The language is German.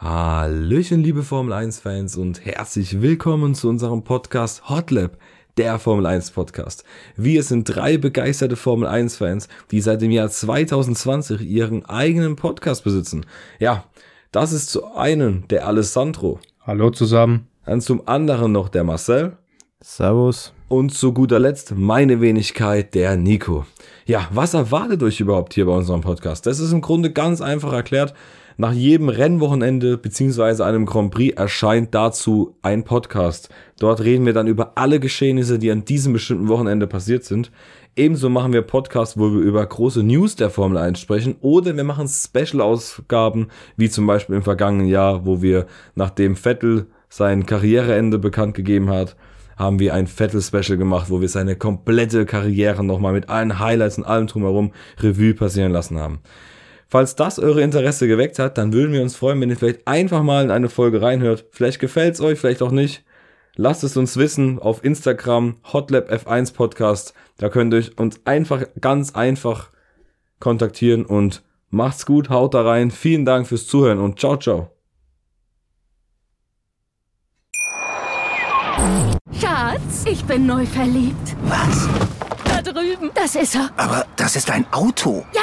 Hallöchen, liebe Formel 1 Fans und herzlich willkommen zu unserem Podcast Hotlap, der Formel 1 Podcast. Wir sind drei begeisterte Formel 1 Fans, die seit dem Jahr 2020 ihren eigenen Podcast besitzen. Ja, das ist zu einem der Alessandro. Hallo zusammen. Dann zum anderen noch der Marcel. Servus. Und zu guter Letzt meine Wenigkeit, der Nico. Ja, was erwartet euch überhaupt hier bei unserem Podcast? Das ist im Grunde ganz einfach erklärt. Nach jedem Rennwochenende beziehungsweise einem Grand Prix erscheint dazu ein Podcast. Dort reden wir dann über alle Geschehnisse, die an diesem bestimmten Wochenende passiert sind. Ebenso machen wir Podcasts, wo wir über große News der Formel 1 sprechen oder wir machen Special-Ausgaben, wie zum Beispiel im vergangenen Jahr, wo wir nachdem Vettel sein Karriereende bekannt gegeben hat, haben wir ein Vettel-Special gemacht, wo wir seine komplette Karriere nochmal mit allen Highlights und allem drumherum Revue passieren lassen haben. Falls das eure Interesse geweckt hat, dann würden wir uns freuen, wenn ihr vielleicht einfach mal in eine Folge reinhört. Vielleicht gefällt's euch, vielleicht auch nicht. Lasst es uns wissen auf Instagram, Hotlab F1 Podcast. Da könnt ihr uns einfach, ganz einfach kontaktieren und macht's gut, haut da rein. Vielen Dank fürs Zuhören und ciao, ciao. Schatz, ich bin neu verliebt. Was? Da drüben. Das ist er. Aber das ist ein Auto. Ja,